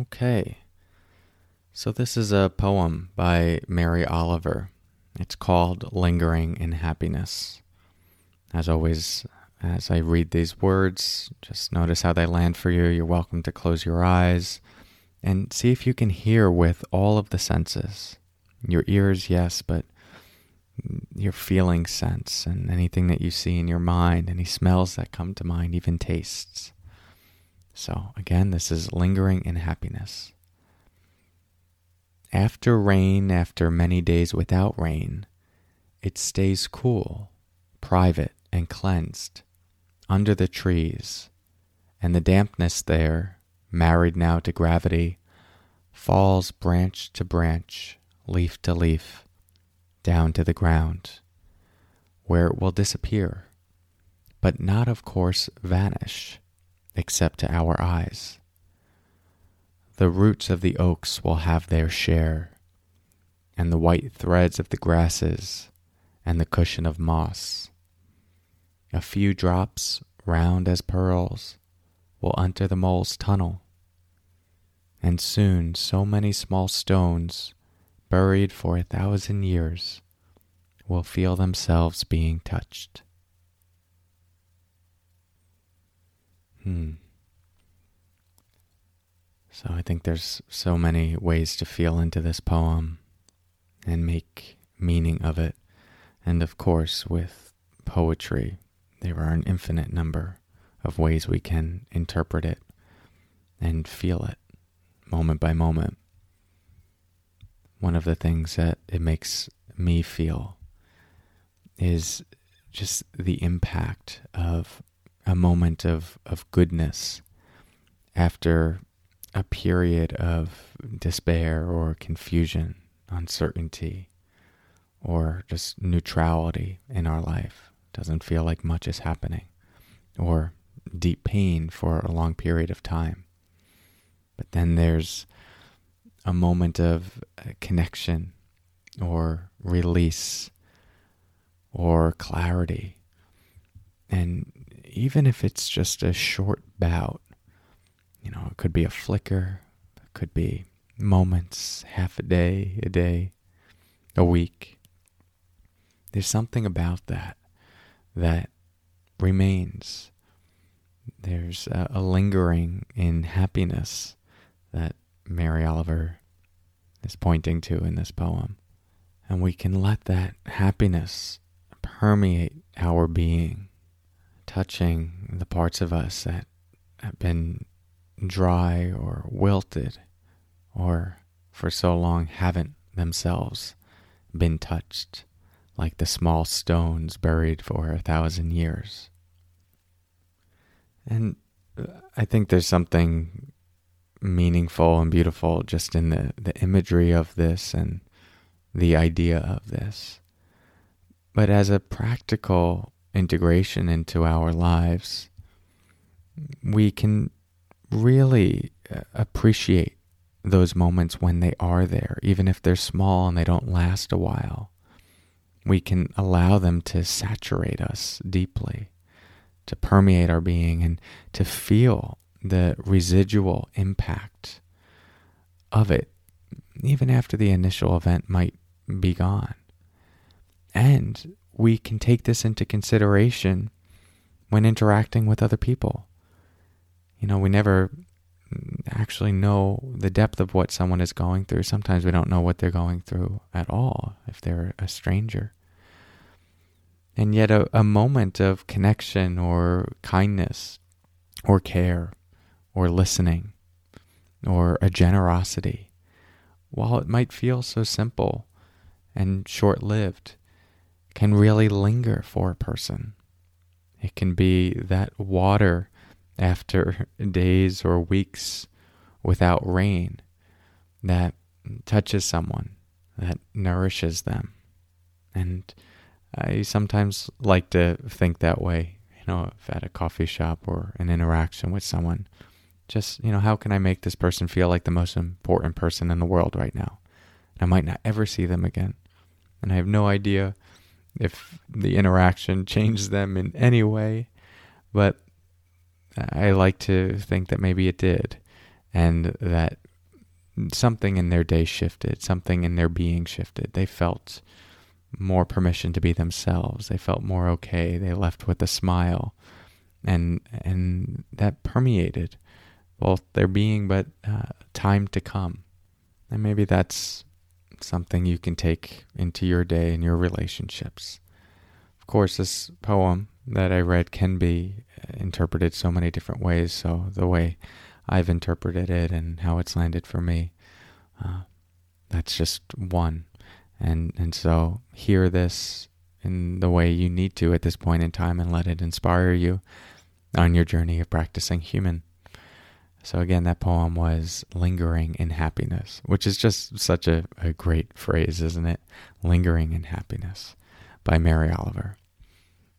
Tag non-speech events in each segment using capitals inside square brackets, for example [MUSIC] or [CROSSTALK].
Okay. So, this is a poem by Mary Oliver. It's called Lingering in Happiness. As always, as I read these words, just notice how they land for you. You're welcome to close your eyes and see if you can hear with all of the senses. Your ears, yes, but your feeling sense and anything that you see in your mind, any smells that come to mind, even tastes. So, again, this is lingering in happiness. After rain, after many days without rain, it stays cool, private, and cleansed under the trees, and the dampness there, married now to gravity, falls branch to branch, leaf to leaf, down to the ground, where it will disappear, but not, of course, vanish except to our eyes. The roots of the oaks will have their share, and the white threads of the grasses, and the cushion of moss. A few drops, round as pearls, will enter the mole's tunnel, and soon so many small stones, buried for a thousand years, will feel themselves being touched. Hmm. So I think there's so many ways to feel into this poem and make meaning of it. And of course, with poetry, there are an infinite number of ways we can interpret it and feel it moment by moment. One of the things that it makes me feel is just the impact of a moment of, of goodness after a period of despair or confusion, uncertainty, or just neutrality in our life. Doesn't feel like much is happening, or deep pain for a long period of time. But then there's a moment of uh, connection or release or clarity. And even if it's just a short bout, you know, it could be a flicker, it could be moments, half a day, a day, a week. There's something about that that remains. There's a, a lingering in happiness that Mary Oliver is pointing to in this poem. And we can let that happiness permeate our being touching the parts of us that have been dry or wilted or for so long haven't themselves been touched like the small stones buried for a thousand years. And uh, I think there's something meaningful and beautiful just in the, the imagery of this and the idea of this. But as a practical integration into our lives, we can really uh, appreciate those moments when they are there, even if they're small and they don't last a while. We can allow them to saturate us deeply, to permeate our being, and to feel the residual impact of it, even after the initial event might be gone. And we can take this into consideration when interacting with other people. You know, we never actually know the depth of what someone is going through. Sometimes we don't know what they're going through at all if they're a stranger. And yet, a, a moment of connection or kindness or care or listening or a generosity, while it might feel so simple and short lived, can really linger for a person. It can be that water after [LAUGHS] days or weeks without rain that touches someone, that nourishes them. And I sometimes like to think that way, you know, at a coffee shop or an interaction with someone. Just, you know, how can I make this person feel like the most important person in the world right now? And I might not ever see them again. And I have no idea if the interaction [LAUGHS] changed them in any way, but I like to think that maybe it did, and that something in their day shifted, something in their being shifted. They felt more permission to be themselves. They felt more okay. They left with a smile, and and that permeated both their being, but uh, time to come. And maybe that's something you can take into your day and your relationships. Of course, this poem that I read can be interpreted so many different ways. So the way I've interpreted it and how it's landed for me, uh, that's just one. And and so hear this in the way you need to at this point in time and let it inspire you on your journey of practicing human. So again, that poem was Lingering in Happiness, which is just such a, a great phrase, isn't it? Lingering in Happiness by Mary Oliver.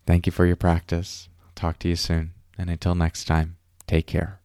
Thank you for your practice. I'll talk to you soon. And until next time, take care.